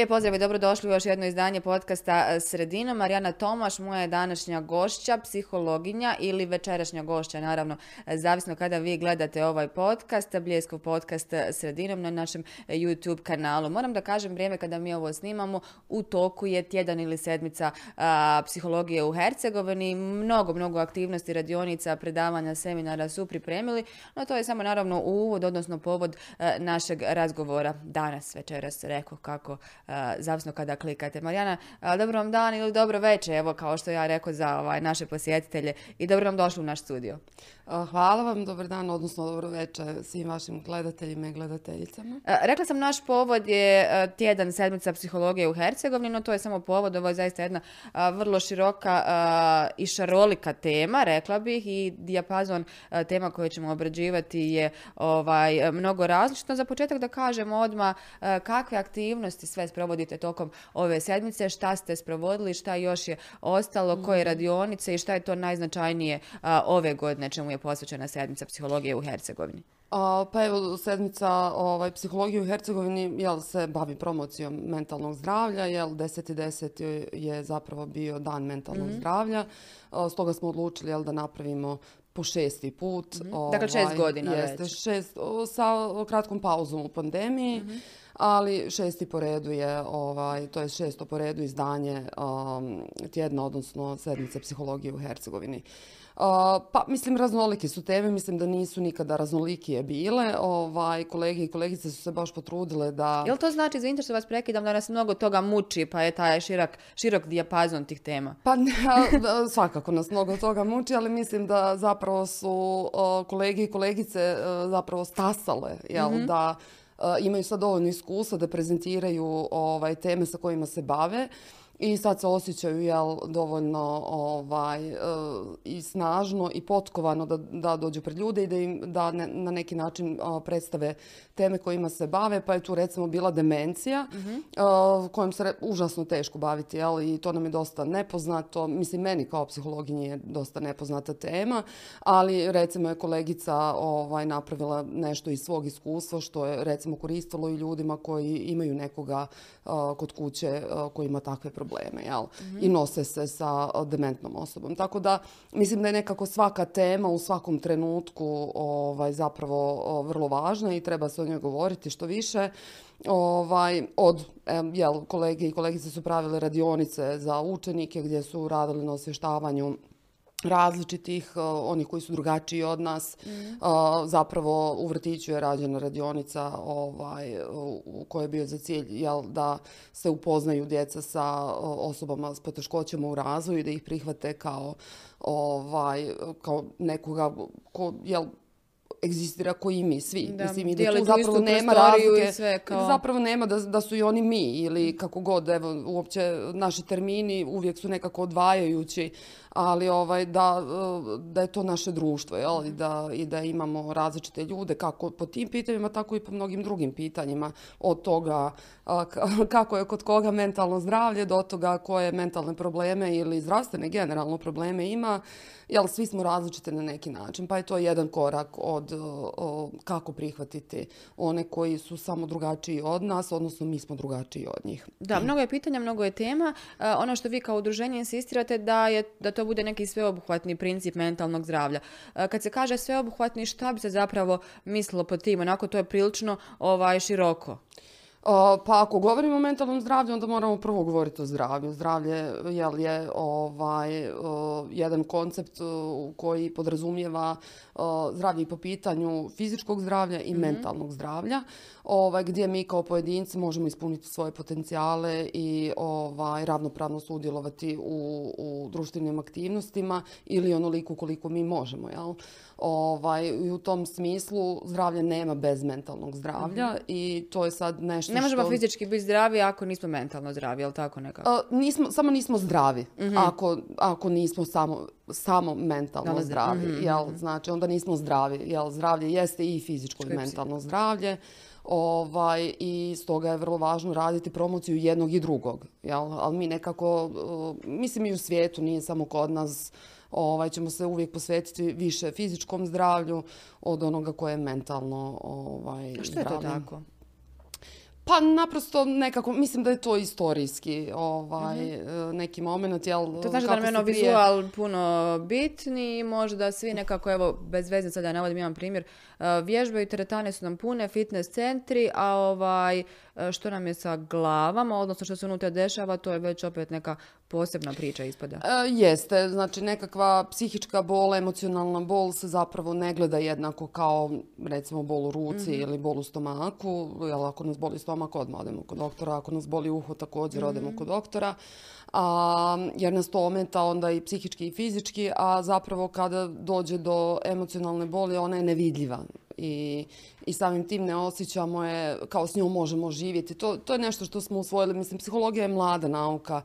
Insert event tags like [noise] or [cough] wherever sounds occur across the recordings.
Lijep pozdrav i dobrodošli u još jedno izdanje podcasta e, Sredinom. Marijana Tomaš, moja je današnja gošća, psihologinja ili večerašnja gošća, naravno, e, zavisno kada vi gledate ovaj podcast, Bljeskom podcast e, Sredinom na našem YouTube kanalu. Moram da kažem, vrijeme kada mi ovo snimamo, u toku je tjedan ili sedmica psihologije u Hercegovini. Mnogo, mnogo aktivnosti, radionica, predavanja, seminara su pripremili, no to je samo naravno uvod, odnosno povod našeg razgovora danas, večeras, rekao kako zavisno kada klikate. Marijana, dobro vam dan ili dobro večer, evo kao što ja rekao za ovaj, naše posjetitelje i dobro vam došli u naš studio. Hvala vam, dobar dan, odnosno dobro večer svim vašim gledateljima i gledateljicama. Rekla sam, naš povod je tjedan sedmica psihologije u Hercegovini, no to je samo povod, ovo je zaista jedna vrlo široka i šarolika tema, rekla bih, i dijapazon tema koje ćemo obrađivati je ovaj, mnogo različito. Za početak da kažemo odmah kakve aktivnosti sve sprovodite tokom ove sedmice, šta ste sprovodili, šta još je ostalo, koje mhm. radionice i šta je to najznačajnije ove godine čemu je posvećena sedmica psihologije u Hercegovini? pa evo, sedmica ovaj, psihologije u Hercegovini jel, se bavi promocijom mentalnog zdravlja, jel 10.10. je zapravo bio dan mentalnog mm zdravlja, stoga smo odlučili jel, da napravimo po šesti put. mm dakle šest ovaj, godina jeste, već. Šest, sa kratkom pauzom u pandemiji. mm ali šesti po redu je, ovaj, to je šesto po redu izdanje um, tjedna, odnosno sedmice psihologije u Hercegovini. Pa, mislim, raznolike su teme, mislim da nisu nikada raznolikije bile. Ovaj, kolege i kolegice su se baš potrudile da... Jel to znači, za što vas prekidam, da nas mnogo toga muči, pa je taj širok, širok dijapazon tih tema? Pa, svakako nas mnogo toga muči, ali mislim da zapravo su kolege i kolegice uh, zapravo stasale, jel, mm da imaju sad dovoljno iskustva da prezentiraju ovaj, teme sa kojima se bave i sad se osjećaju jel, dovoljno ovaj, e, i snažno i potkovano da, da dođu pred ljude i da im da na neki način predstave teme kojima se bave, pa je tu recimo bila demencija uh kojom se užasno teško baviti jel, i to nam je dosta nepoznato. Mislim, meni kao psihologinji je dosta nepoznata tema, ali recimo je kolegica ovaj, napravila nešto iz svog iskustva što je recimo koristilo i ljudima koji imaju nekoga kod kuće koji ima takve probleme jel? i nose se sa dementnom osobom. Tako da mislim da je nekako svaka tema u svakom trenutku ovaj, zapravo vrlo važna i treba se o njoj govoriti što više. Ovaj, od jel, kolege i kolegice su pravile radionice za učenike gdje su radili na osvještavanju različitih, uh, onih koji su drugačiji od nas. Mm. zapravo u vrtiću je rađena radionica ovaj, u kojoj je bio za cilj jel, da se upoznaju djeca sa osobama s poteškoćama u razvoju i da ih prihvate kao, ovaj, kao nekoga ko, jel, egzistira koji i mi svi. Da, Mislim, i da tu zapravo nema razlike. Sve kao... Zapravo nema da, da su i oni mi ili kako god, evo, uopće naši termini uvijek su nekako odvajajući ali ovaj, da, da je to naše društvo jel? I, da, i da imamo različite ljude kako po tim pitanjima, tako i po mnogim drugim pitanjima. Od toga [laughs] kako je kod koga mentalno zdravlje do toga koje mentalne probleme ili zdravstvene generalno probleme ima. Jel, svi smo različiti na neki način, pa je to jedan korak od kako prihvatiti one koji su samo drugačiji od nas, odnosno mi smo drugačiji od njih. Da, mnogo je pitanja, mnogo je tema. ono što vi kao udruženje insistirate da je da to to bude neki sveobuhvatni princip mentalnog zdravlja. E, kad se kaže sveobuhvatni, šta bi se zapravo mislilo pod tim? Onako to je prilično ovaj, široko. Pa ako govorimo o mentalnom zdravlju, onda moramo prvo govoriti o zdravlju. Zdravlje jel, je ovaj, jedan koncept koji podrazumijeva zdravlje i po pitanju fizičkog zdravlja i mhm. mentalnog zdravlja, ovaj, gdje mi kao pojedinci možemo ispuniti svoje potencijale i ovaj, ravnopravno sudjelovati u, u društvenim aktivnostima ili onoliko koliko mi možemo. Jel? Ovaj, I u tom smislu zdravlje nema bez mentalnog zdravlja mhm. i to je sad nešto Ne možemo fizički biti zdravi ako nismo mentalno zdravi, jel tako nekako? nismo, samo nismo zdravi mhm. ako, ako nismo samo, samo mentalno zdravi. Mhm, jel? Znači onda nismo zdravi. Jel? Zdravlje jeste i fizičko i mentalno zdravlje. Ovaj, I stoga je vrlo važno raditi promociju jednog i drugog. Jel? Ali mi nekako, mislim i u svijetu, nije samo kod nas, ovaj, ćemo se uvijek posvetiti više fizičkom zdravlju od onoga koje je mentalno ovaj, A što je to tako? Pa naprosto nekako, mislim da je to istorijski ovaj, e, neki moment, jel? To znači da nam je se ono prije- vizual puno bitni i možda svi nekako, evo, bez veze sad ja navodim, imam primjer, e, vježbaju, teretane su nam pune, fitness centri, a ovaj, što nam je sa glavama, odnosno što se unutra dešava, to je već opet neka posebna priča ispada. E, jeste, znači nekakva psihička bol, emocionalna bol se zapravo ne gleda jednako kao recimo bol u ruci ili bol u stomaku, jel ako nas boli stomak odmah odemo kod doktora, ako nas boli uho također odemo kod doktora, a, jer nas to ometa onda i psihički i fizički, a zapravo kada dođe do emocionalne boli ona je nevidljiva i, i samim tim ne osjećamo je kao s njom možemo živjeti. To, to je nešto što smo usvojili, mislim psihologija je mlada nauka,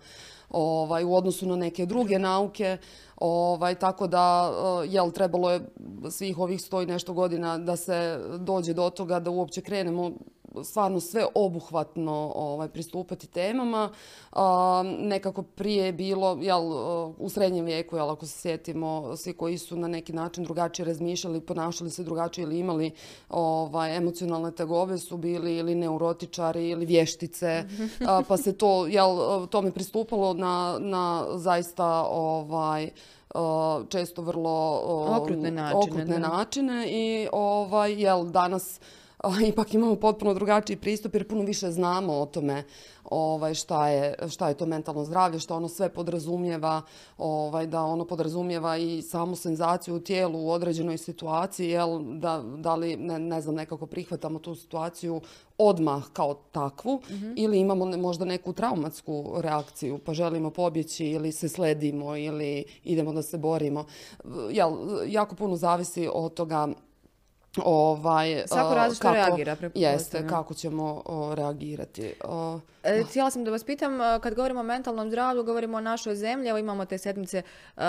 ovaj, u odnosu na neke druge nauke, ovaj, tako da, eh, jel, trebalo je svih ovih sto i nešto godina da se dođe do toga da uopće krenemo stvarno sve obuhvatno ovaj, pristupati temama. A, nekako prije je bilo, jel, u srednjem vijeku, jel, ako se sjetimo, svi koji su na neki način drugačije razmišljali, ponašali se drugačije ili imali ovaj, emocionalne tegobe su bili ili neurotičari ili vještice, a, pa se to, jel, tome pristupalo na, na zaista ovaj, često vrlo Okrutne načine, okrutne načine i ovaj, jel, danas ipak imamo potpuno drugačiji pristup jer puno više znamo o tome ovaj, šta, je, šta je to mentalno zdravlje, što ono sve podrazumijeva, ovaj, da ono podrazumijeva i samu senzaciju u tijelu u određenoj situaciji, jel, da, da li, ne, ne znam, nekako prihvatamo tu situaciju odmah kao takvu ili imamo možda neku traumatsku reakciju pa želimo pobjeći ili se sledimo ili idemo da se borimo. Jel, jako puno zavisi od toga ovaj Svako različito reagira, pretpostavljam. Jeste, kako ćemo o, reagirati. O, E, htjela sam da vas pitam, e, kad govorimo o mentalnom zdravlju, govorimo o našoj zemlji, evo imamo te sedmice e,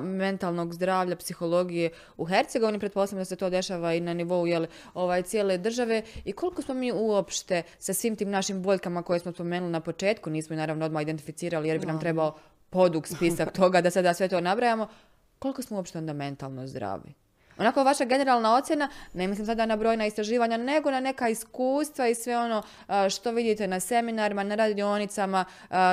mentalnog zdravlja, psihologije u Hercegovini, pretpostavljam da se to dešava i na nivou jel, ovaj, cijele države i koliko smo mi uopšte sa svim tim našim boljkama koje smo spomenuli na početku, nismo naravno odmah identificirali jer bi nam trebao podug spisak toga da sada sve to nabrajamo, koliko smo uopšte onda mentalno zdravi? Onako vaša generalna ocjena, ne mislim sada na brojna istraživanja, nego na neka iskustva i sve ono što vidite na seminarima, na radionicama,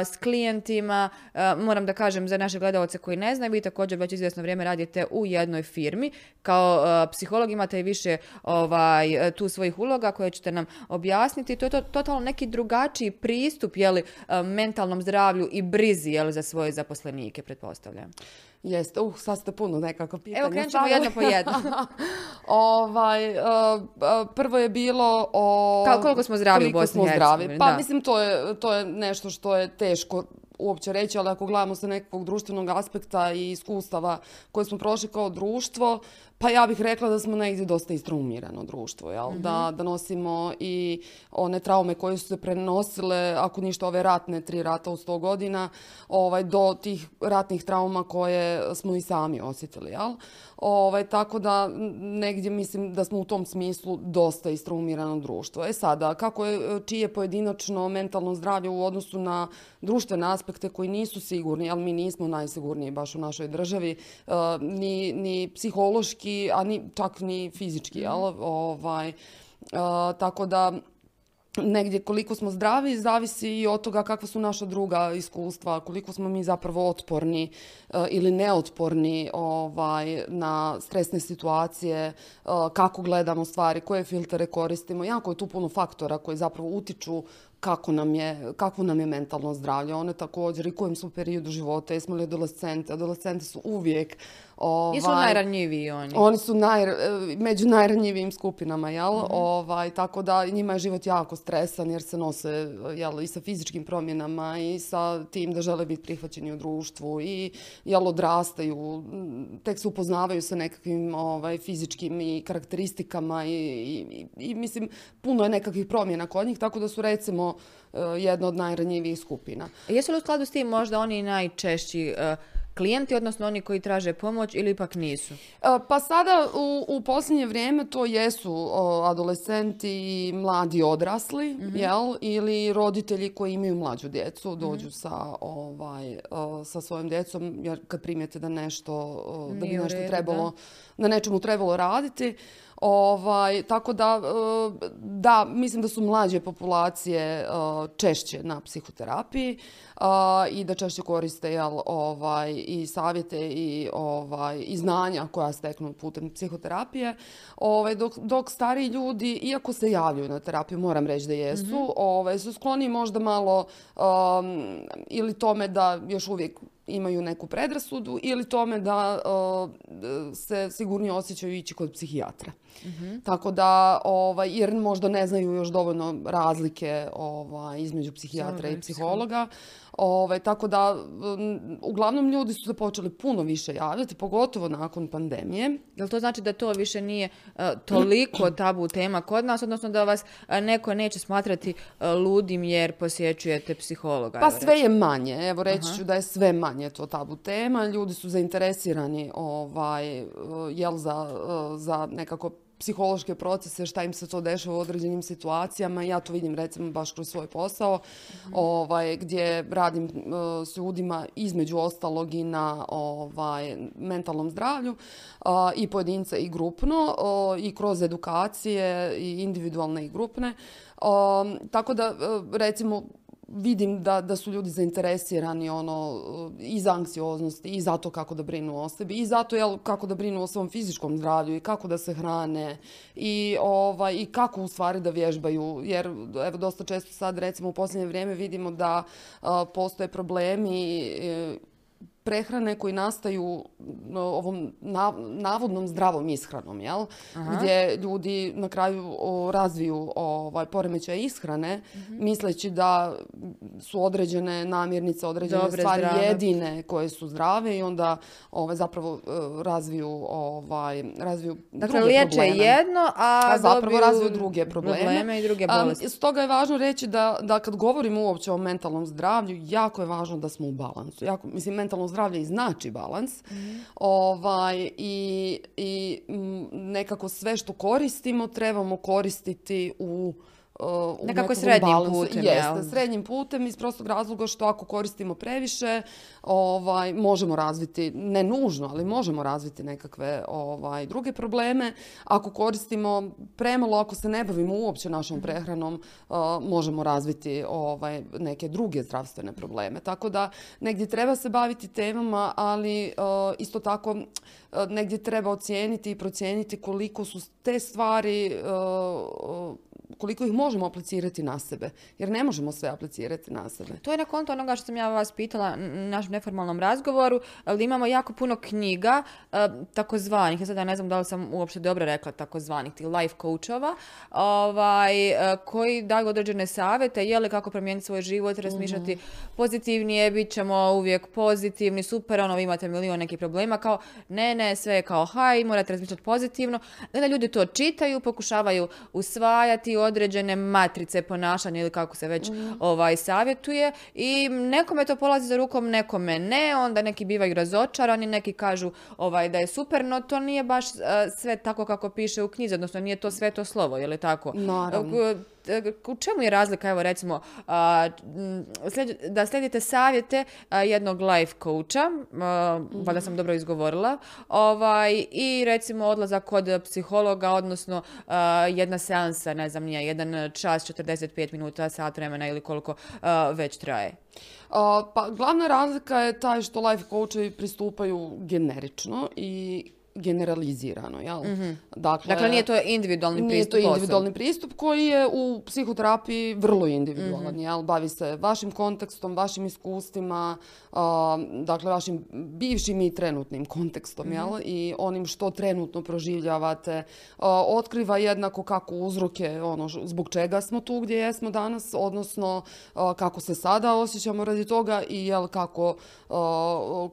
s klijentima. Moram da kažem za naše gledalce koji ne znaju, vi također već izvjesno vrijeme radite u jednoj firmi. Kao psiholog imate i više ovaj, tu svojih uloga koje ćete nam objasniti. To je to, totalno neki drugačiji pristup jeli, mentalnom zdravlju i brizi jeli, za svoje zaposlenike, pretpostavljam. Jeste, uh, sad ste puno nekako pitanja. Evo krenut ćemo jedno po jedno. [laughs] ovaj, uh, prvo je bilo o... Kao koliko smo zdravi u koliko Bosni i smo zdravi. Pa da. mislim, to je, to je nešto što je teško uopće reći, ali ako gledamo sa nekakvog društvenog aspekta i iskustava koje smo prošli kao društvo, pa ja bih rekla da smo negdje dosta istraumirano društvo, jel? Mhm. Da, da nosimo i one traume koje su se prenosile, ako ništa ove ratne, tri rata u sto godina, ovaj, do tih ratnih trauma koje smo i sami osjetili, jel? Ovaj, tako da negdje mislim da smo u tom smislu dosta istraumirano društvo. E sada, kako je, čije pojedinačno mentalno zdravlje u odnosu na društvene aspekte koji nisu sigurni, ali mi nismo najsigurniji baš u našoj državi, eh, ni, ni psihološki, a ni, čak ni fizički, jel? Ovaj, tako da negdje koliko smo zdravi zavisi i od toga kakva su naša druga iskustva, koliko smo mi zapravo otporni e, ili neotporni ovaj, na stresne situacije, e, kako gledamo stvari, koje filtere koristimo. Jako je tu puno faktora koji zapravo utiču kako nam je, kakvo nam je mentalno zdravlje. One također i kojem smo periodu života, jesmo li adolescenti. Adolescenti su uvijek ovaj, Jesu najranjiviji oni. oni su naj, e, među najranjivijim skupinama, jel? Ovaj, tako da njima je život jako stresan jer se nose jel, i sa fizičkim promjenama i sa tim da žele biti prihvaćeni u društvu i jel, odrastaju, m, tek se upoznavaju sa nekakvim ovaj, fizičkim i karakteristikama i, i, i mislim puno je nekakvih promjena kod njih, tako da su recimo e, jedna od najranjivijih skupina. Jesu li u skladu s tim možda oni najčešći e, klijenti, odnosno oni koji traže pomoć ili ipak nisu? E, Pa sada u, u posljednje vrijeme to jesu adolescenti i mladi odrasli, Mhm. jel? Ili roditelji koji imaju mlađu djecu, dođu sa, ovaj, sa svojom djecom, jer kad primijete da nešto, da bi nešto trebalo, da. na nečemu trebalo raditi, Ovaj, tako da, e, da, mislim da su mlađe populacije e, češće na psihoterapiji e, i da češće koriste jel, ovaj, i savjete i, ovaj, i znanja koja steknu putem psihoterapije. Ovaj, dok, dok stariji ljudi, iako se javljaju na terapiju, moram reći da jesu, ovaj, su skloni možda malo ili tome da još uvijek imaju neku predrasudu ili tome da se sigurnije osjećaju ići kod psihijatra. Tako da, ovaj, jer možda ne znaju još dovoljno razlike ovaj, između psihijatra i psihologa. Ovaj, tako da, uglavnom ljudi su se počeli puno više javljati, pogotovo nakon pandemije. Jel to znači da to više nije e, toliko tabu tema kod nas, odnosno da vas e, neko neće smatrati uh, ludim jer posjećujete psihologa? Pa sve je manje, evo reći ću da je sve manje to tabu tema. Ljudi su zainteresirani ovaj, jel za, za nekako psihološke procese, šta im se to dešava u određenim situacijama. Ja to vidim recimo baš kroz svoj posao ovaj, gdje radim uh, s ljudima između ostalog i na ovaj, mentalnom zdravlju i pojedince i grupno i kroz edukacije i individualne i grupne. tako da recimo vidim da, da su ljudi zainteresirani ono, i za anksioznost i za to kako da brinu o sebi i zato jel, kako da brinu o svom fizičkom zdravlju i kako da se hrane i, ovaj, i kako u stvari da vježbaju. Jer evo, dosta često sad recimo u posljednje vrijeme vidimo da postoje problemi e, prehrane koji nastaju ovom navodnom zdravom ishranom, jel? Gdje ljudi na kraju razviju ovaj, poremećaj ishrane, mhm. misleći da su određene namirnice, određene stvari jedine koje su zdrave i onda ovaj, zapravo e, razviju, ovaj, razviju dakle, druge liječe jedno, a, a zapravo razviju druge probleme. probleme i druge bolesti. stoga je važno reći da, da kad govorimo uopće o mentalnom zdravlju, jako je važno da smo u balansu. Jako, mislim, mentalno zdravlje zdravlje i znači balans. Ovaj, i, I nekako sve što koristimo trebamo koristiti u u Nekako srednjim putem. Jeste, srednjim putem iz prostog razloga što ako koristimo previše, ovaj, možemo razviti, ne nužno, ali možemo razviti nekakve ovaj, druge probleme. Ako koristimo premalo, ako se ne bavimo uopće našom mhm. prehranom, možemo razviti ovaj, neke druge zdravstvene probleme. Tako da negdje treba se baviti temama, ali isto tako negdje treba ocijeniti i procijeniti koliko su te stvari koliko ih možemo aplicirati na sebe. Jer ne možemo sve aplicirati na sebe. To je na konto onoga što sam ja vas pitala na našem neformalnom razgovoru, ali imamo jako puno knjiga, e, takozvanih, ja sada ne znam da li sam uopće dobro rekla takozvanih, tih life coachova, ovaj, e, koji daju određene savjete, je li kako promijeniti svoj život, razmišljati mm pozitivnije, bit ćemo uvijek pozitivni, super, ono, vi imate milion nekih problema, kao ne, ne, sve je kao haj, morate razmišljati pozitivno. Onda ljudi to čitaju, pokušavaju usvajati, određene matrice ponašanja ili kako se već mhm. ovaj savjetuje i nekome to polazi za rukom, nekome ne, onda neki bivaju razočarani, neki kažu ovaj da je super, no to nije baš eh, sve tako kako piše u knjizi, odnosno nije to sve to slovo, je li tako? Naravno u čemu je razlika, evo recimo, da slijedite savjete jednog life coacha, valjda sam dobro izgovorila, ovaj, i recimo odlazak kod psihologa, odnosno jedna seansa, ne znam nije, jedan čas, 45 minuta, sat vremena ili koliko već traje. pa glavna razlika je taj što life coachevi pristupaju generično i generalizirano. Jel? Mhm. Dakle, dakle, nije to individualni nije pristup. Nije to individualni pristup koji je u psihoterapiji vrlo individualan. mm Jel? Bavi se vašim kontekstom, vašim iskustvima, dakle vašim bivšim i trenutnim kontekstom jel? Mhm. i onim što trenutno proživljavate. otkriva jednako kako uzroke ono zbog čega smo tu gdje jesmo danas, odnosno kako se sada osjećamo radi toga i jel kako,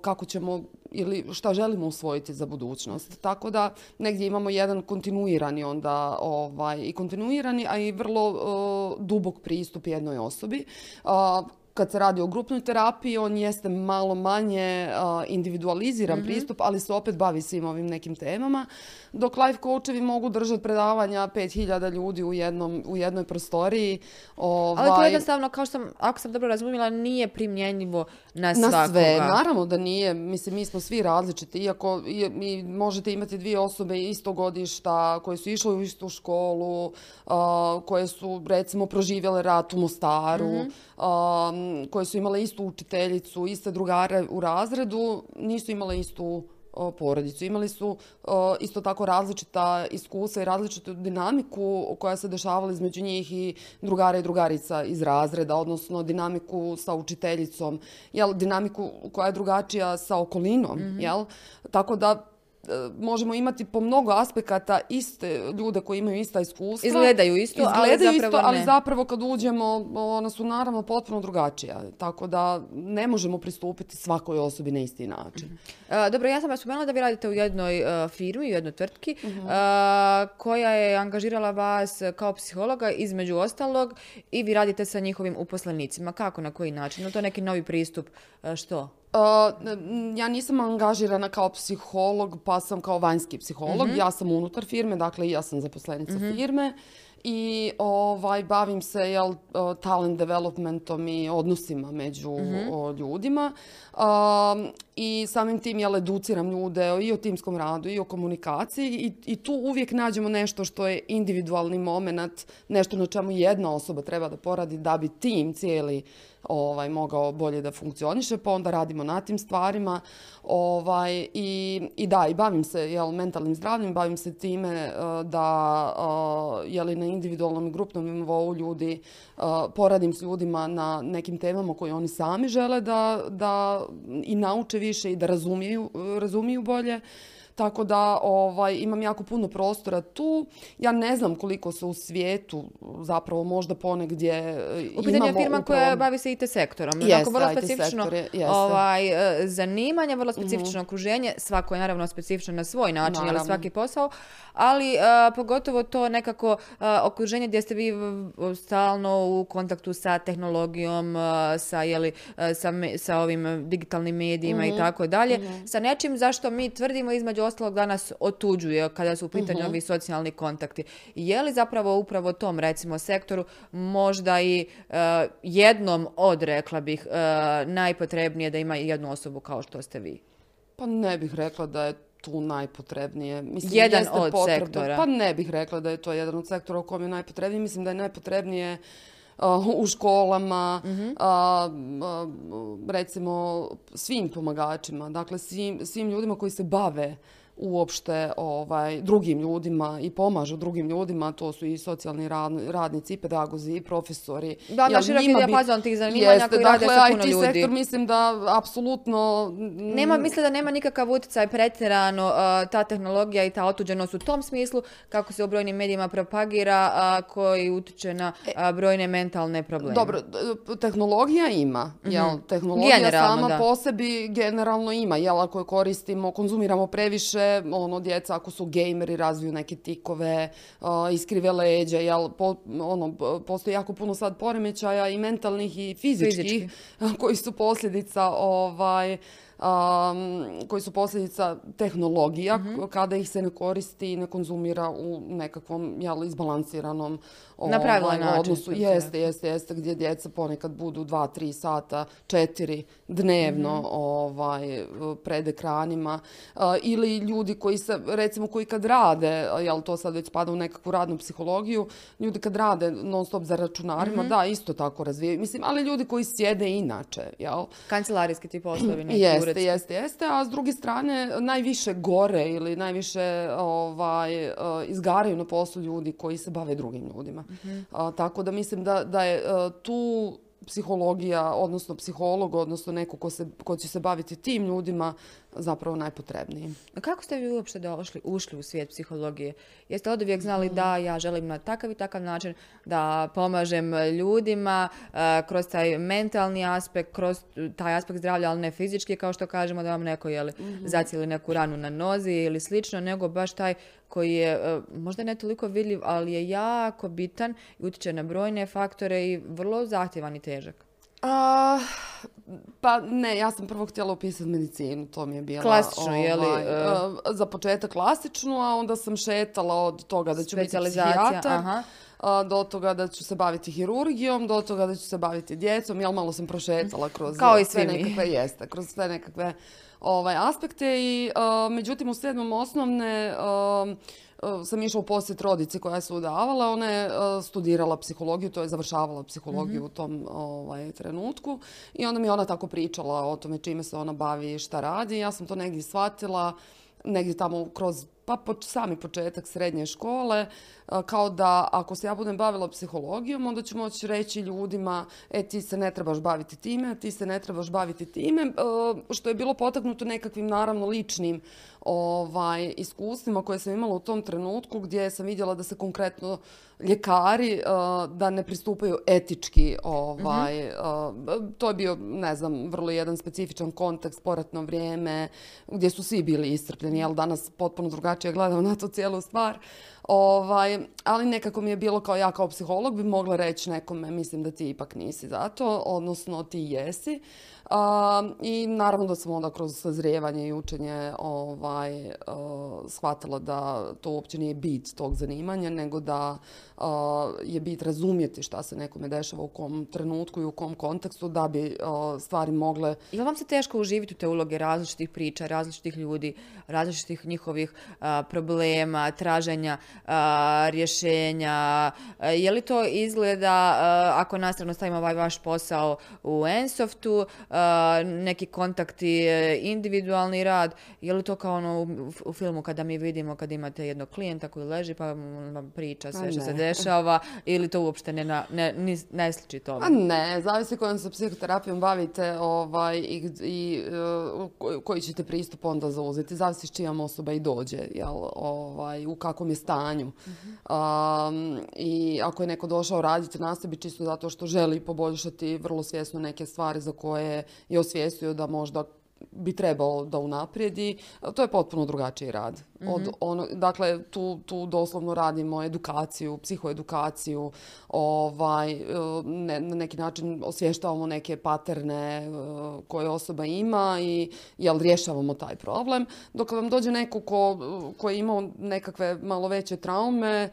kako ćemo ili šta želimo usvojiti za budućnost. Tako da negdje imamo jedan kontinuirani onda ovaj, i kontinuirani, a i vrlo uh, dubok pristup jednoj osobi. kad se radi o grupnoj terapiji, on jeste malo manje individualiziran mhm. pristup, ali se opet bavi svim ovim nekim temama. Dok life coachevi mogu držati predavanja 5000 ljudi u, jednom, u jednoj prostoriji. Ovaj... Ali to jednostavno, kao što sam, ako sam dobro razumjela, nije primjenjivo na svakoga. Na sve, naravno da nije. Mislim, mi smo svi različiti. Iako i, možete imati dvije osobe istog godišta koje su išle u istu školu, koje su recimo proživjele rat u Mostaru, mhm. koje su imale istu učiteljicu, iste drugare u razredu, nisu imale istu porodicu. Imali su isto tako različita iskustva i različitu dinamiku koja se dešavala između njih i drugara i drugarica iz razreda, odnosno dinamiku sa učiteljicom, jel, dinamiku koja je drugačija sa okolinom, mhm. jel? Tako da možemo imati po mnogo aspekata iste ljude koji imaju ista iskustva. Izgledaju isto, ali zapravo isto, ali zapravo kad uđemo, ona su naravno potpuno drugačija. Tako da ne možemo pristupiti svakoj osobi na isti način. Mhm. dobro, ja sam vas spomenula da vi radite u jednoj firmi, u jednoj tvrtki, mhm. koja je angažirala vas kao psihologa između ostalog i vi radite sa njihovim uposlenicima. Kako, na koji način? No, to je neki novi pristup. Što? ja nisam angažirana kao psiholog, pa sam kao vanjski psiholog. Mhm. Ja sam unutar firme, dakle ja sam zaposlenica mhm. firme i ovaj, bavim se jel, talent developmentom i odnosima među mhm. ljudima. I samim tim jel, educiram ljude i o timskom radu i o komunikaciji i, i tu uvijek nađemo nešto što je individualni moment, nešto na čemu jedna osoba treba da poradi da bi tim cijeli ovaj, mogao bolje da funkcioniše, pa onda radimo na tim stvarima. Ovaj, i, I da, i bavim se jel, mentalnim zdravljem, bavim se time eh, da uh, jeli, na individualnom i grupnom nivou ljudi uh, poradim s ljudima na nekim temama koje oni sami žele da, da i nauče više i da razumiju, razumiju bolje. Tako da ovaj, imam jako puno prostora tu. Ja ne znam koliko se u svijetu zapravo možda ponegdje e, U pitanju je firma koja bavi se IT sektorom. Jeste, vrlo specifično ovaj, e, zanimanje, vrlo specifično mhm. okruženje. Svako je naravno specifično na svoj način, ali svaki posao. Ali e, pogotovo to nekako okruženje gdje ste vi stalno u kontaktu sa tehnologijom, sa, jeli, sa, sa ovim digitalnim medijima i mhm. tako dalje. Mhm. Sa nečim zašto mi tvrdimo između ostalog danas otuđuje kada su u pitanju uh ovi socijalni kontakti. Je li zapravo upravo tom recimo sektoru možda i uh, jednom od rekla bih uh, najpotrebnije da ima jednu osobu kao što ste vi? Pa ne bih rekla da je tu najpotrebnije. Mislim, jedan od sektora. Pa ne bih rekla da je to jedan od sektora u kojem je najpotrebnije. Mislim da je najpotrebnije u školama, mhm. recimo svim pomagačima, dakle svim, svim ljudima koji se bave uopšte ovaj, drugim ljudima i pomažu drugim ljudima, to su i socijalni radnici, i pedagozi, i profesori. Da, da, široki dijapazon tih zanimanja jeste, koji dakle, rade sa puno IT sektor mislim da apsolutno... Nema, misle da nema nikakav utjecaj pretjerano ta tehnologija i ta otuđenost u tom smislu, kako se u brojnim medijima propagira, koji utječe na e, brojne mentalne probleme. Dobro, tehnologija ima, mm jel? Tehnologija sama po sebi generalno ima, jel? Ako je koristimo, konzumiramo previše, ono, djeca ako su gejmeri razviju neke tikove, uh, iskrive leđa, jel, ono, postoji jako puno sad poremećaja i mentalnih i fizičkih, [laughs] koji su posljedica ovaj, koji su posljedica tehnologija mhm. kada ih se ne koristi i ne konzumira u nekakvom jel, izbalansiranom ovaj, odnosu. Jeste, jeste, jeste, gdje djeca ponekad budu dva, tri sata, četiri dnevno mhm. ovaj, pred ekranima. ili ljudi koji se, recimo koji kad rade, jel to sad već spada u nekakvu radnu psihologiju, ljudi kad rade non stop za računarima, mhm. da, isto tako razvijaju. Mislim, ali ljudi koji sjede inače, jel? Kancelarijski ti poslovi, [clears throat] neki Jeste, jeste, jeste, a s druge strane najviše gore ili najviše ovaj, izgaraju na poslu ljudi koji se bave drugim ljudima. Mhm. tako da mislim da, da je tu psihologija, odnosno psiholog, odnosno neko ko, se, ko će se baviti tim ljudima, zapravo najpotrebniji. A kako ste vi uopšte došli, ušli u svijet psihologije? Jeste od uvijek znali da ja želim na takav i takav način da pomažem ljudima kroz taj mentalni aspekt, kroz taj aspekt zdravlja, ali ne fizički, kao što kažemo da vam neko jeli, mm zacijeli neku ranu na nozi ili slično, nego baš taj koji je eh, možda ne toliko vidljiv, ali je jako bitan i utječe na brojne faktore i vrlo zahtjevan i težak. A, pa ne, ja sam prvo htjela upisati medicinu, to mi je bila... Klasično, je li, ovaj, e? a, za početak klasičnu, a onda sam šetala od toga da ću biti psihijatar, do toga da ću se baviti hirurgijom, do toga da ću se baviti djecom, jel malo sam prošetala kroz Kao i sve nekakve jeste, kroz sve nekakve ovaj, aspekte i a, međutim u sedmom osnovne a, a, sam išla u posjet rodici koja se udavala, ona je studirala psihologiju, to je završavala psihologiju u tom ovaj, trenutku. I onda mi je ona tako pričala o tome čime se ona bavi i šta radi. Ja sam to negdje shvatila, negdje tamo kroz pa po, sami početak srednje škole, a, kao da ako se ja budem bavila psihologijom, onda ću moći reći ljudima, e ti se ne trebaš baviti time, ti se ne trebaš baviti time, a, što je bilo potaknuto nekakvim naravno ličnim ovaj, iskustvima koje sam imala u tom trenutku gdje sam vidjela da se konkretno ljekari a, da ne pristupaju etički ovaj a, to je bio ne znam vrlo jedan specifičan kontekst poratno vrijeme gdje su svi bili iscrpljeni jel danas potpuno drugačije gledam na tu cijelu stvar Ovaj, ali nekako mi je bilo kao ja kao psiholog bi mogla reći nekome mislim da ti ipak nisi za to, odnosno ti jesi. A, I naravno da sam onda kroz sazrijevanje i učenje ovaj, a, shvatila da to uopće nije bit tog zanimanja, nego da je bit razumjeti šta se nekome dešava u kom trenutku i u kom kontekstu da bi stvari mogle Je vam se teško uživiti u te uloge različitih priča, različitih ljudi, različitih njihovih problema, traženja rješenja? Je li to izgleda, ako nastavno stavimo ovaj vaš posao u Ensoftu, neki kontakti, e, individualni rad, je li to kao ono u, filmu kada mi vidimo kad imate jednog klijenta koji leži pa vam priča sve Pa što se. Dešava ili to uopšte ne, na- ne, ni- ne sliči A tome? ne, zavisi kojom se psihoterapijom bavite ovaj, i, i e, koji- koji ćete pristup onda zauzeti. Zavisi s čijom osoba i dođe, jel, ovaj, u kakvom je stanju. Um, I ako je neko došao raditi na sebi čisto zato što želi poboljšati vrlo svjesno neke stvari za koje je osvijestio da možda bi trebalo da unaprijedi, to je potpuno drugačiji rad. Od ono, dakle, tu, tu doslovno radimo edukaciju, psihoedukaciju, ovaj, e, ne, na neki način osvještavamo neke paterne e, koje osoba ima i jel, rješavamo taj problem. Dok vam dođe neko ko, ko je imao nekakve malo veće traume,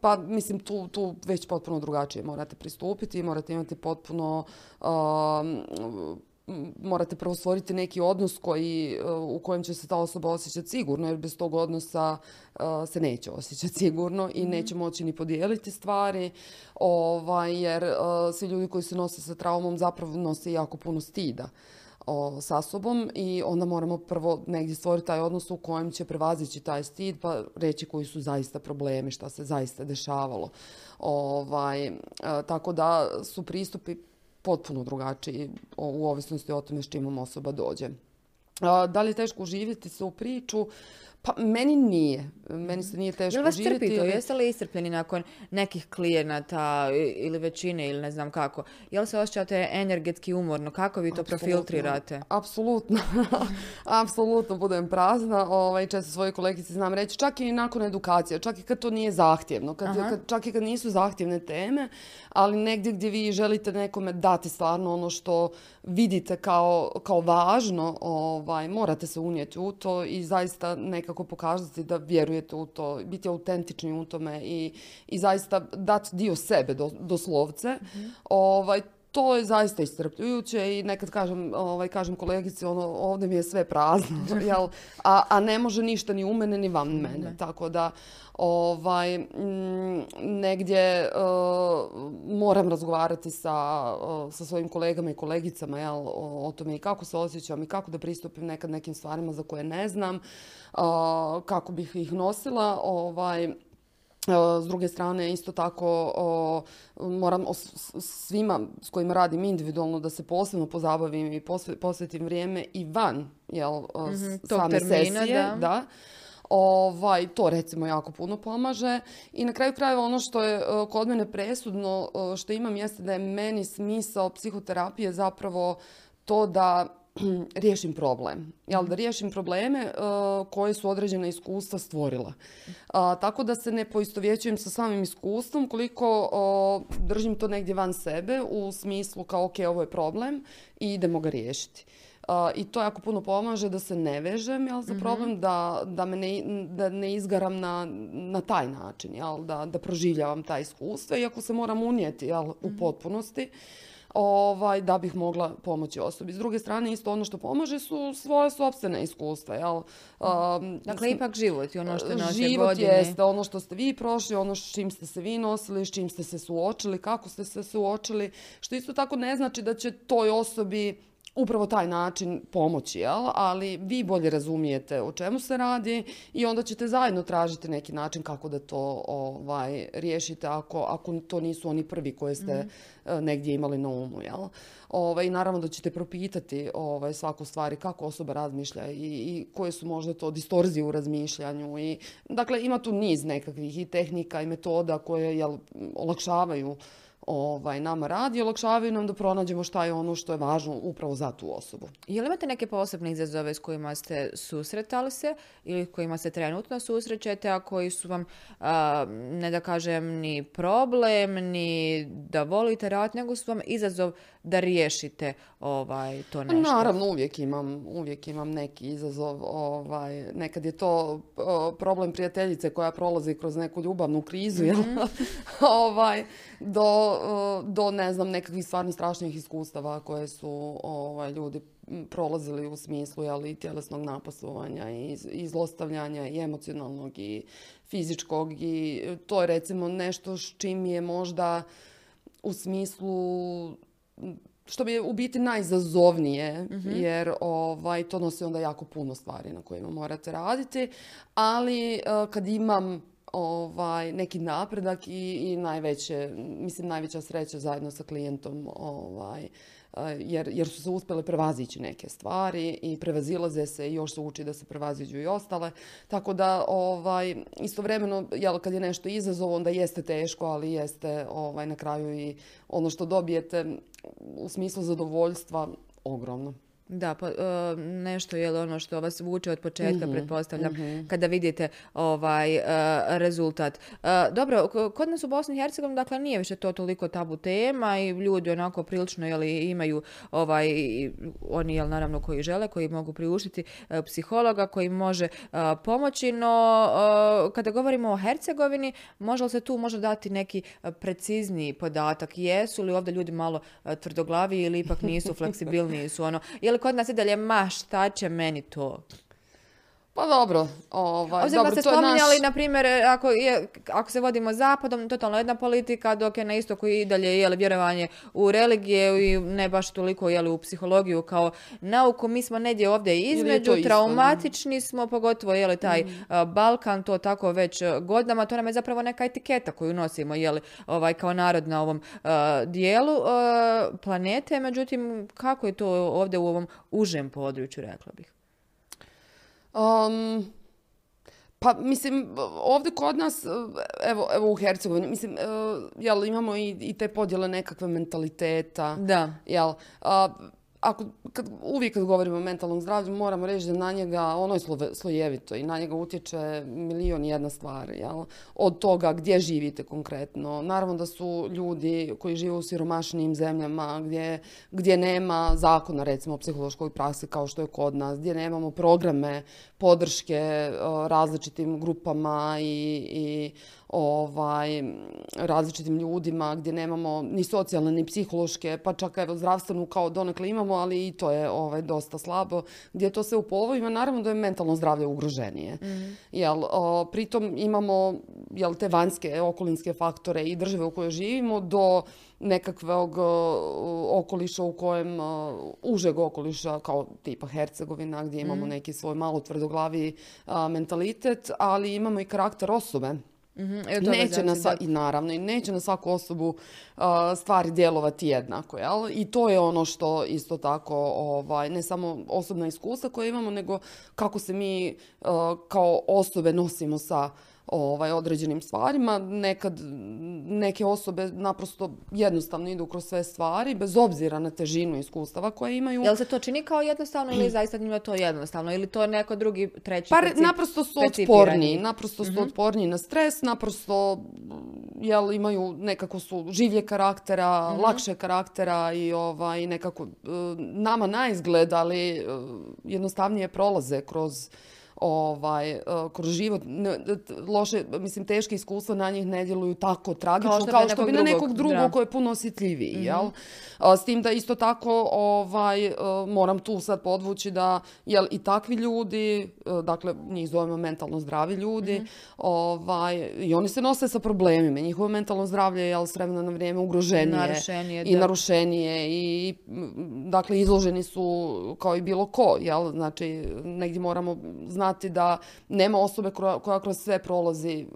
pa mislim tu, tu već potpuno drugačije morate pristupiti, morate imati potpuno um, morate prvo stvoriti neki odnos koji, uh, u kojem će se ta osoba osjećati sigurno, jer bez tog odnosa uh, se neće osjećati sigurno i neće moći ni podijeliti stvari, ovaj, jer uh, svi ljudi koji se nose sa traumom zapravo nose jako puno stida o, sa sobom i onda moramo prvo negdje stvoriti taj odnos u kojem će prevazići taj stid pa reći koji su zaista problemi, šta se zaista dešavalo. Ovaj, tako da su pristupi potpuno drugačiji u ovisnosti o tome s čimom osoba dođe. Da li je teško uživjeti se u priču? Pa meni nije. Meni se nije teško Jel vas uživjeti. crpi to? jer- Jeste li iscrpljeni nakon nekih klijenata ili većine ili ne znam kako? Jel se osjećate energetski umorno? Kako vi to Apsolutno. profiltrirate? Apsolutno. [laughs] Apsolutno budem prazna. Ovaj, često svoje kolegice znam reći. Čak i nakon edukacije, čak i kad to nije zahtjevno, kad, kad, čak i kad nisu zahtjevne teme, ali negdje gdje vi želite nekome dati stvarno ono što vidite kao, kao važno, ovaj, morate se unijeti u to i zaista nekako pokazati da vjerujete u to, biti autentični u tome i, i zaista dati dio sebe do, doslovce. Ovaj, to je zaista iscrpljujuće i nekad kažem, ovaj, kažem kolegici, ono, ovdje mi je sve prazno, [laughs] jel? A, a ne može ništa ni u mene ni van mene. Tako da ovaj, mm, negdje eh, moram razgovarati sa, eh, sa svojim kolegama i kolegicama jel, o, o tome i kako se osjećam i kako da pristupim nekad nekim stvarima za koje ne znam, eh, kako bih ih nosila. Ovaj, S druge strane, isto tako moram svima s kojima radim individualno da se posebno pozabavim i posve- posvetim vrijeme i van jel, Mhm, tog same termina, sesije. da. da. Ovaj, to recimo jako puno pomaže. I na kraju krajeva ono što je e, kod mene presudno, e, što imam jeste da je meni smisao psihoterapije zapravo to da [clears throat] riješim problem. Jel, da riješim probleme e, koje su određena iskustva stvorila. tako da se ne poistovjećujem sa samim iskustvom koliko držim to negdje van sebe u smislu kao ok, ovo je problem i idemo ga riješiti. I to jako puno pomaže da se ne vežem jel, za mhm. problem, da, da me ne, da ne izgaram na, na taj način, jel, da, da proživljavam ta iskustva, iako se moram unijeti jel, u mhm. potpunosti ovaj, da bih mogla pomoći osobi. S druge strane, isto ono što pomaže su svoje sobstvene iskustva. Jel? Um, dakle, ipak život i ono što je Život godine. jeste ono što ste vi prošli, ono s čim ste se vi nosili, s čim ste se suočili, kako ste se suočili, što isto tako ne znači da će toj osobi upravo taj način pomoći, jel? ali vi bolje razumijete o čemu se radi i onda ćete zajedno tražiti neki način kako da to ovaj, riješite ako, ako to nisu oni prvi koje ste mm negdje imali na umu. Jel? Ovaj, naravno da ćete propitati ovaj, svaku stvari kako osoba razmišlja i, i koje su možda to distorzije u razmišljanju. I, dakle, ima tu niz nekakvih i tehnika i metoda koje jel, olakšavaju ovaj, nama radi i olakšavaju nam da pronađemo šta je ono što je važno upravo za tu osobu. Je imate neke posebne izazove s kojima ste susretali se ili kojima se trenutno susrećete, a koji su vam, ne da kažem, ni problem, ni da volite rad, nego su vam izazov da riješite ovaj, to nešto? Naravno, uvijek imam, uvijek imam neki izazov. Ovaj, nekad je to problem prijateljice koja prolazi kroz neku ljubavnu krizu, mm [laughs] ovaj, do, do, ne znam, nekakvih stvarno strašnih iskustava koje su ovaj, ljudi prolazili u smislu jeli, tjelesnog napasovanja i, i zlostavljanja i emocionalnog i fizičkog i to je recimo nešto s čim je možda u smislu što bi je u biti najzazovnije, mhm. jer ovaj, to nosi onda jako puno stvari na kojima morate raditi, ali eh, kad imam ovaj, neki napredak i, i najveće, mislim najveća sreća zajedno sa klijentom ovaj, jer, jer su se uspjele prevazići neke stvari i prevazilaze se i još se uči da se prevaziđu i ostale. Tako da ovaj, istovremeno jel, kad je nešto izazov onda jeste teško, ali jeste ovaj, na kraju i ono što dobijete u smislu zadovoljstva ogromno. Da, pa, e, nešto je ono što vas vuče od početka, mm pretpostavljam, mhm. kada vidite ovaj uh, rezultat. Uh, dobro, kod nas u Bosni i Hercegovini, dakle, nije više to toliko tabu tema i ljudi onako prilično jeli, imaju ovaj, oni, jel, naravno, koji žele, koji mogu priuštiti psihologa koji može pomoći, no kada govorimo o Hercegovini, može li se tu može dati neki precizniji podatak? Jesu li ovdje ljudi malo tvrdoglavi ili ipak nisu [laughs] fleksibilniji su ono? Je kod nas i dalje, ma šta će meni to? Pa dobro, ovaj, Obzirom dobro, se spominjali, naš... na primjer, ako, je, ako se vodimo zapadom, totalno jedna politika, dok je na istoku i dalje jeli, vjerovanje u religije i ne baš toliko jeli, u psihologiju kao nauku. Mi smo negdje ovdje između, traumatični smo, pogotovo jeli, taj mm. Balkan, to tako već godinama, to nam je zapravo neka etiketa koju nosimo jeli, ovaj, kao narod na ovom dijelu planete. Međutim, kako je to ovdje u ovom užem području, rekla bih? Um, pa mislim, ovdje kod nas, evo, evo u Hercegovini, mislim, jel, imamo i, i te podjele nekakve mentaliteta. Da. Jel, ako, kad, uvijek kad govorimo o mentalnom zdravlju, moramo reći da na njega, ono je slojevito i na njega utječe milion i jedna stvar. Jel? Od toga gdje živite konkretno. Naravno da su ljudi koji žive u siromašnijim zemljama gdje, gdje nema zakona recimo o psihološkoj praksi kao što je kod nas, gdje nemamo programe podrške različitim grupama i, i ovaj, različitim ljudima gdje nemamo ni socijalne ni psihološke, pa čak evo zdravstvenu kao donekle imamo, ali i to je ovaj, dosta slabo, gdje to se u povojima, naravno da je mentalno zdravlje ugroženije. Mm. Jel, pritom imamo jel, te vanjske okolinske faktore i države u kojoj živimo do nekakvog okoliša u kojem, užeg okoliša kao tipa Hercegovina gdje imamo mm. neki svoj malo tvrdoglavi mentalitet, ali imamo i karakter osobe mm neće na i naravno i neće na svaku osobu stvari djelovati jednako, jel? I to je ono što isto tako ovaj ne samo osobna iskustva koje imamo, nego kako se mi kao osobe nosimo sa ovaj, određenim stvarima. Nekad neke osobe naprosto jednostavno idu kroz sve stvari, bez obzira na težinu iskustava koje imaju. Jel se to čini kao jednostavno ili zaista njima to jednostavno? Ili to je neko drugi, treći Pa percip- naprosto su otporniji, naprosto su otporniji na stres, naprosto jel, imaju nekako su življe karaktera, lakše karaktera i ovaj, nekako e, nama na izgled, ali e, jednostavnije prolaze kroz ovaj, e, kroz život. Loše, mislim, teške iskustva na njih ne djeluju tako tragično što kao što bi na nekog drugog, koji je puno osjetljiviji, jel? A, S tim da isto tako ovaj, e, moram tu sad podvući da jel, i takvi ljudi, e, dakle njih zovemo mentalno zdravi ljudi, Mhm. ovaj, i oni se nose sa problemima. Njihovo mentalno zdravlje je jel, s vremena na vrijeme ugroženije Narušenije, i da. narušenije i dakle izloženi su kao i bilo ko, jel? Znači negdje moramo znati da nema osobe koja, kroz sve prolazi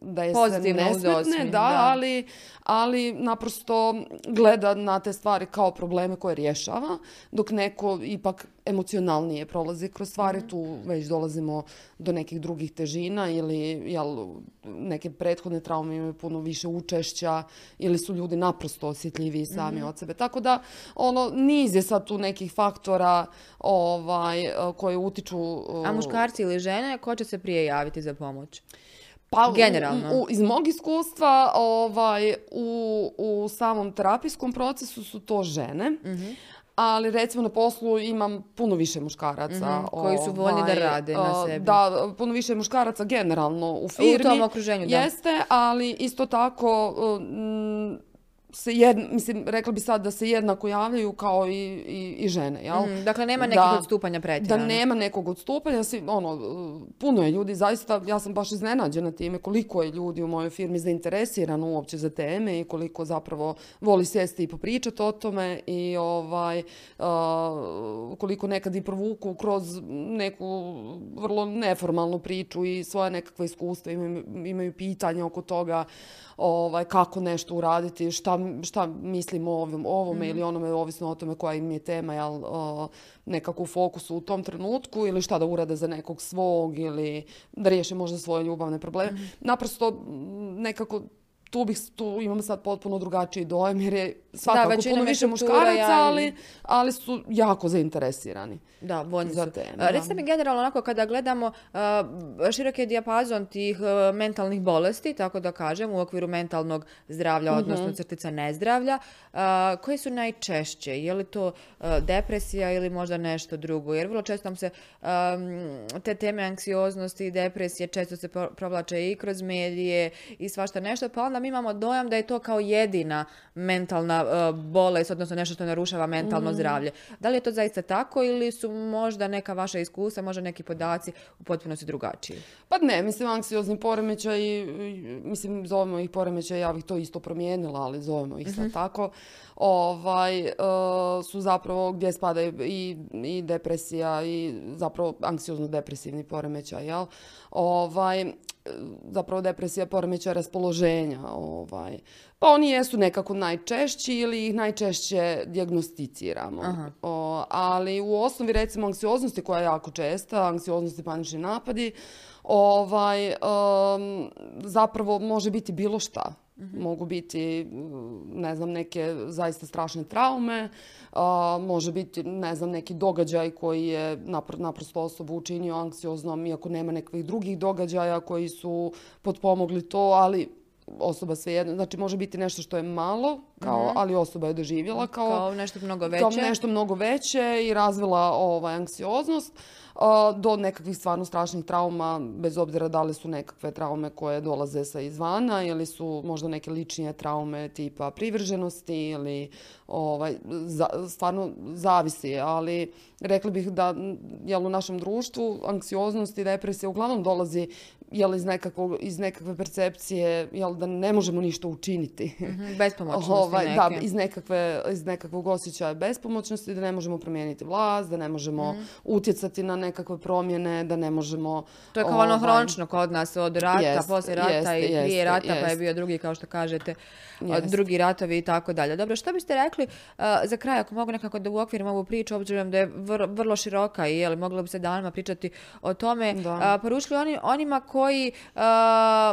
da je Pozitivno sve uz nesmetne, da, da. ali, ali naprosto gleda na te stvari kao probleme koje rješava, dok neko ipak emocionalnije prolazi kroz stvari, Mhm. tu već dolazimo do nekih drugih težina ili jel, neke prethodne traume imaju puno više učešća ili su ljudi naprosto osjetljiviji sami Mhm. od sebe. Tako da ono niz je sad tu nekih faktora ovaj, koji utiču A eh, muškarci ili žene, ko će se prije javiti za pomoć? Pa, u- Generalno. U, iz mog iskustva ovaj, u, u samom terapijskom procesu su to žene. Mhm. Ali recimo na poslu imam puno više muškaraca. Mhm, koji su voljni da ovaj, rade na sebi. Da, puno više muškaraca generalno u firmi. tom okruženju, da. Jeste, ali isto tako mm, se jed, mislim, rekla bi sad da se jednako javljaju kao i, i, i žene, jel? Mm, dakle, nema nekih Da- odstupanja Da pretjerano. nema nekog odstupanja, svi, ono, puno je ljudi, zaista, ja sam baš iznenađena time koliko je ljudi u mojoj firmi zainteresirano uopće za teme i koliko zapravo voli sjesti i popričati o tome i ovaj, uh, koliko nekad i provuku kroz neku vrlo neformalnu priču i svoja nekakva iskustva, imaju, imaju pitanja oko toga ovaj, kako nešto uraditi, šta, šta mislimo o ovom, ovome ili onome, ovisno o tome koja im je tema, jel, o, nekako u fokusu u tom trenutku ili šta da urade za nekog svog ili da riješe možda svoje ljubavne probleme. Naprosto m, nekako tu bih tu imam sad potpuno drugačiji dojam jer je svakako većina puno više muškaraca, ali, ali su jako zainteresirani. Da, voljni za da. Recite mi generalno onako kada gledamo širok je dijapazon tih mentalnih bolesti, tako da kažem, u okviru mentalnog zdravlja, Mhm. odnosno crtica nezdravlja, koje su najčešće? Je li to depresija ili možda nešto drugo? Jer vrlo često nam se te teme anksioznosti i depresije često se pro- provlače i kroz medije i svašta nešto, pa onda mi imamo dojam da je to kao jedina mentalna bolest, odnosno nešto što narušava mentalno zdravlje. Da li je to zaista tako ili su možda neka vaša iskustva, možda neki podaci u potpunosti drugačiji? Pa ne, mislim, anksiozni poremećaj, mislim, zovemo ih poremećaj, ja bih to isto promijenila, ali zovemo ih sad tako, ovaj, e, su zapravo gdje spada i, i depresija i zapravo anksiozno-depresivni poremećaj, jel? Ovaj, zapravo depresija poremećaj raspoloženja, ovaj. Pa oni jesu nekako najčešći ili ih najčešće dijagnosticiramo. O, ali u osnovi recimo anksioznosti koja je jako česta, anksioznost i panični napadi, ovaj, em, zapravo može biti bilo šta. Mogu biti, ne znam, neke zaista strašne traume, a, može biti, ne znam, neki događaj koji je napr- naprosto osobu učinio anksioznom, iako nema nekakvih drugih događaja koji su potpomogli to, ali osoba svejedno, znači može biti nešto što je malo, kao, ali osoba je doživjela kao, Kao nešto mnogo kao veće? nešto mnogo veće i razvila ovaj, anksioznost do nekakvih stvarno strašnih trauma, bez obzira da li su nekakve traume koje dolaze sa izvana ili su možda neke ličnije traume tipa privrženosti ili ovaj, za- stvarno zavisi, ali rekli bih da jel, u našem društvu anksioznost i depresija uglavnom dolazi jel, iz, nekakvog, iz nekakve percepcije jel, da ne možemo ništa učiniti. Mhm, Bespomoćnosti Ovaj, da, neke. iz, nekakve, iz nekakvog osjećaja bespomoćnosti, da ne možemo promijeniti vlast, da ne možemo Mhm. utjecati na nekakve promjene, da ne možemo... To je kao ono ovaj, hronično kod nas od rata, Jest, poslije rata jeste, i prije jeste, rata, pa je bio drugi, kao što kažete, drugi ratovi i tako dalje. Dobro, što biste rekli uh, za kraj, ako mogu nekako da uokvirim ovu priču, obzirom da je vr- vrlo široka i jel, moglo bi se danima pričati o tome, Da. uh, poručili oni, onima koji uh,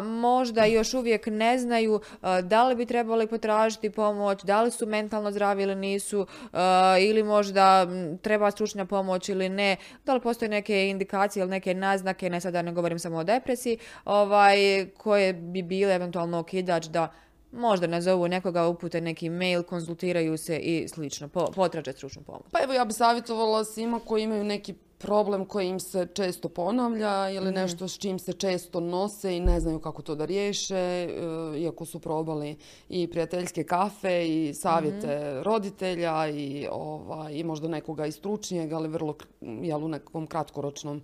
možda još uvijek ne znaju uh, da li bi trebali potražiti pomoć, da li su mentalno zdravi ili nisu, uh, ili možda treba stručna pomoć ili ne, da li postoje neke indikacije ili neke naznake, ne sada ne govorim samo o depresiji, ovaj, koje bi bile eventualno okidač da možda nazovu nekoga, upute neki mail, konzultiraju se i slično, po, potraže stručnu pomoć. Pa evo ja bi savjetovala svima koji imaju neki problem koji im se često ponavlja ili Mhm. nešto s čim se često nose i ne znaju kako to da riješe, e, iako su probali i prijateljske kafe i savjete Mhm. roditelja i, ovaj, i možda nekoga i stručnijeg, ali vrlo jel, u nekom kratkoročnom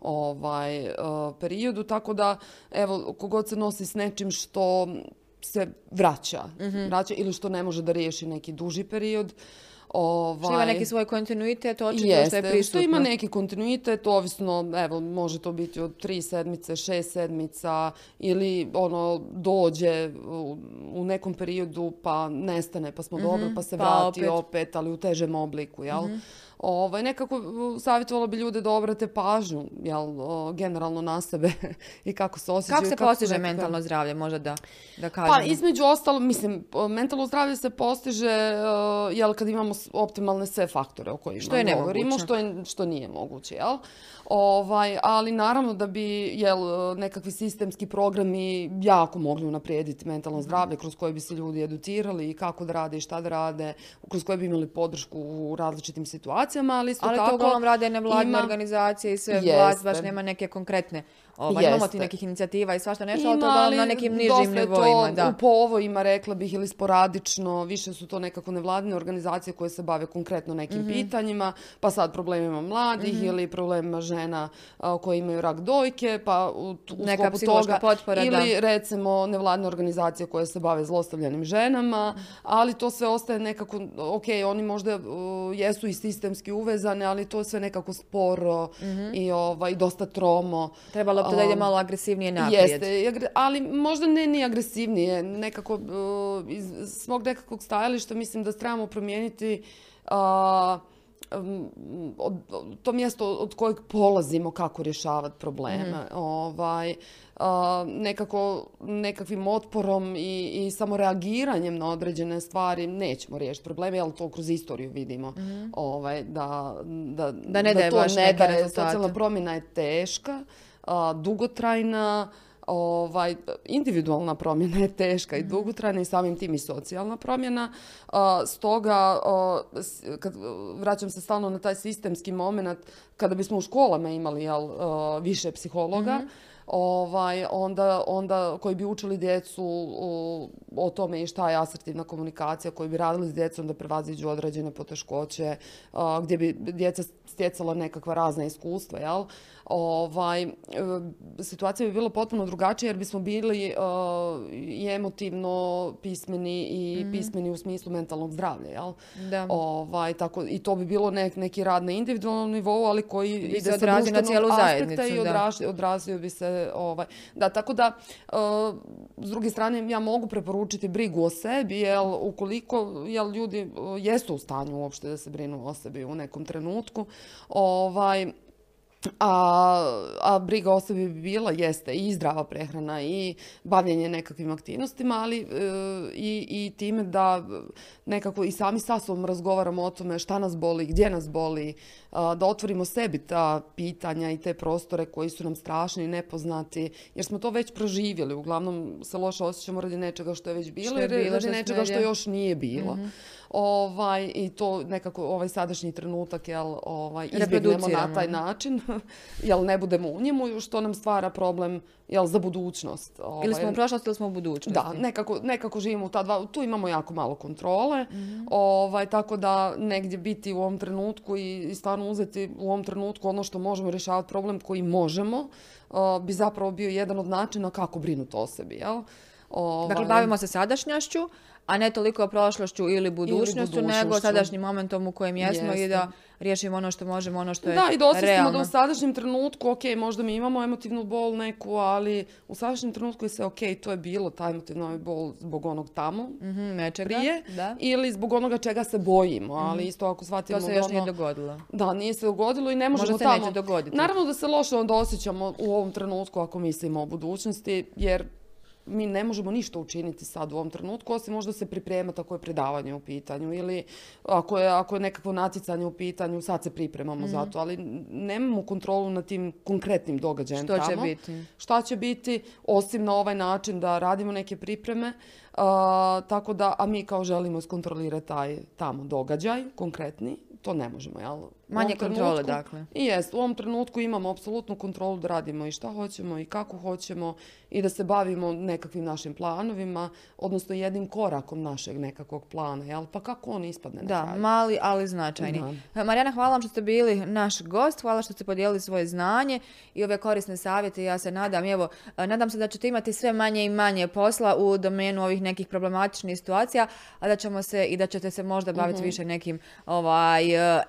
ovaj, e, periodu. Tako da, evo, kogod se nosi s nečim što se vraća, Mhm. vraća ili što ne može da riješi neki duži period, Ovaj, Što ima neki svoj kontinuitet, očito što je Jeste, prisutno. što ima neki kontinuitet, ovisno, evo, može to biti od tri sedmice, šest sedmica ili ono dođe u, u nekom periodu pa nestane pa smo dobro pa se pa vrati opet. opet. ali u težem obliku, jel? Ovaj, nekako savjetovala bi ljude da obrate pažnju, jel, o, generalno na sebe [laughs] i kako se osjećaju. Kako se su postiže nekakve- mentalno zdravlje, možda da, da kažemo? pa između ostalo, mislim, mentalno zdravlje se postiže uh, jel, kad imamo optimalne sve faktore o kojima Što je govorimo, što, je, što nije moguće, jel? Ovaj, ali naravno da bi jel, nekakvi sistemski programi jako mogli unaprijediti Mhm. mentalno zdravlje kroz koje bi se ljudi educirali i kako da rade i šta da rade, kroz koje bi imali podršku u različitim situacijama, ali isto Ali tako... to uglavnom rade nevladine ima- organizacije i sve vlast baš nema neke konkretne. Ovaj, imamo ti nekih inicijativa i svašta nešto, ali to Ima, uglavnom na nekim nižim je nivoima. To Da. po ovojima, rekla bih, ili sporadično, više su to nekako nevladine organizacije koje se bave konkretno nekim Mhm. pitanjima, pa sad problemima mladih ili problemima žena a, koje imaju rak dojke, pa u, u Neka toga, potpora, ili recimo nevladine organizacije koje se bave zlostavljanim ženama, ali to sve ostaje nekako, ok, oni možda uh, jesu i sistemski uvezane, ali to sve nekako sporo Mhm. i ovaj, dosta tromo. Trebalo bi to da ide malo agresivnije naprijed. Jeste, ali možda ne ni agresivnije. Nekako, uh, iz svog nekakvog stajališta mislim da trebamo promijeniti uh, um, od, to mjesto od kojeg polazimo kako rješavati probleme. Ovaj, uh, nekako, nekakvim otporom i, i samo reagiranjem na određene stvari nećemo riješiti probleme, ali to kroz istoriju vidimo. ovaj, da, da, Da ne daje to baš ne rezultate. Socijalna promjena je teška, a, dugotrajna, ovaj, individualna promjena je teška i dugotrajna i samim tim i socijalna promjena. Stoga, kad vraćam se stalno na taj sistemski moment, kada bismo u školama imali jel, više psihologa, ovaj, onda, onda koji bi učili djecu o, o tome i šta je asertivna komunikacija, koji bi radili s djecom da prevaziđu određene poteškoće, a, gdje bi djeca stjecala nekakva razna iskustva, jel? Ovaj, e, situacija bi bila potpuno drugačija jer bismo bili e, i emotivno pismeni i pismeni u smislu mentalnog zdravlja, jel? Da. Ovaj, tako, I to bi bilo nek, neki rad na individualnom nivou, ali koji Bi ide se sa na cijelu zajednicu, i odraž- odrazio bi se ovaj da tako da e, s druge strane ja mogu preporučiti brigu o sebi jel ukoliko jel ljudi jesu u stanju uopšte da se brinu o sebi u nekom trenutku ovaj a, a briga o sebi bi bila, jeste, i zdrava prehrana i bavljenje nekakvim aktivnostima, ali e, i, i time da nekako i sami sa sobom razgovaramo o tome šta nas boli, gdje nas boli, a, da otvorimo sebi ta pitanja i te prostore koji su nam strašni i nepoznati, jer smo to već proživjeli. Uglavnom se loše osjećamo radi nečega što je već bilo Što je bilo, radi što nečega što još nije bilo. Ovaj, I to nekako ovaj sadašnji trenutak jel, ovaj, izbjegnemo na taj način, [laughs] jel ne budemo u njemu, što nam stvara problem jel, za budućnost. Ovaj, Ili smo u prošlosti ili smo u budućnosti. da, nekako, nekako živimo u ta dva, tu imamo jako malo kontrole, Mhm. ovaj, tako da negdje biti u ovom trenutku i, i stvarno uzeti u ovom trenutku ono što možemo rješavati problem koji možemo, uh, bi zapravo bio jedan od načina kako brinuti o sebi, jel? Ovaj, Dakle, bavimo se sadašnjošću, a ne toliko prošlošću ili budućnošću, nego sadašnjim momentom u kojem jesmo i Jeste. da riješimo ono što možemo, ono što je Da, i da osvijestimo da u sadašnjem trenutku, ok, možda mi imamo emotivnu bol neku, ali u sadašnjem trenutku je sve ok, to je bilo, ta emotivna bol zbog onog tamo Mhm, nečega, prije, da. ili zbog onoga čega se bojimo, ali isto ako shvatimo To se još ono- nije dogodilo. Da, nije se dogodilo i ne možemo se tamo... neće dogoditi. Naravno da se loše onda osjećamo u ovom trenutku ako mislimo o budućnosti, jer mi ne možemo ništa učiniti sad u ovom trenutku, osim možda se pripremati ako je predavanje u pitanju ili ako je, ako je nekakvo natjecanje u pitanju, sad se pripremamo Mhm. za to, ali nemamo kontrolu nad tim konkretnim događajem Što će tamo. biti? Šta će biti, osim na ovaj način da radimo neke pripreme, a, tako da, a mi kao želimo iskontrolirati taj tamo događaj, konkretni, to ne možemo, jel? Manje kontrole, dakle. i jest, u ovom trenutku imamo apsolutnu kontrolu da radimo i šta hoćemo i kako hoćemo i da se bavimo nekakvim našim planovima, odnosno jednim korakom našeg nekakvog plana, jel? Pa kako on ispadne na Da, kraju? mali, ali značajni. Marijana, hvala vam što ste bili naš gost, hvala što ste podijelili svoje znanje i ove korisne savjete. Ja se nadam, evo, nadam se da ćete imati sve manje i manje posla u domenu ovih nekih problematičnih situacija, a da ćemo se i da ćete se možda baviti više nekim ovaj, eh,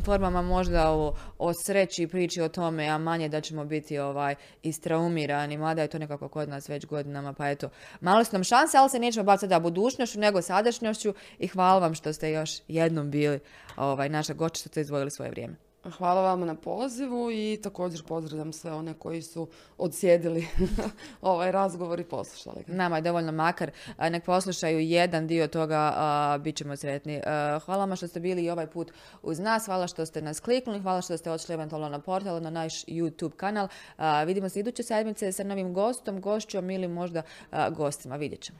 edukativnim formama, možda o, o sreći i priči o tome, a manje da ćemo biti ovaj, istraumirani, mada je to nekako kod nas već godinama, pa eto, malo su nam šanse, ali se nećemo baviti sada budućnošću, nego sadašnjošću i hvala vam što ste još jednom bili ovaj, naša gošća, što ste izdvojili svoje vrijeme. Hvala vama na pozivu i također pozdravljam sve one koji su odsjedili [laughs] ovaj razgovor i poslušali ga. Nama je dovoljno makar, nek poslušaju jedan dio toga, a, bit ćemo sretni. A, Hvala vam što ste bili i ovaj put uz nas, hvala što ste nas kliknuli, hvala što ste odšli eventualno na portal, na naš YouTube kanal. A, Vidimo se iduće sedmice sa novim gostom, gošćom ili možda gostima, vidjet ćemo.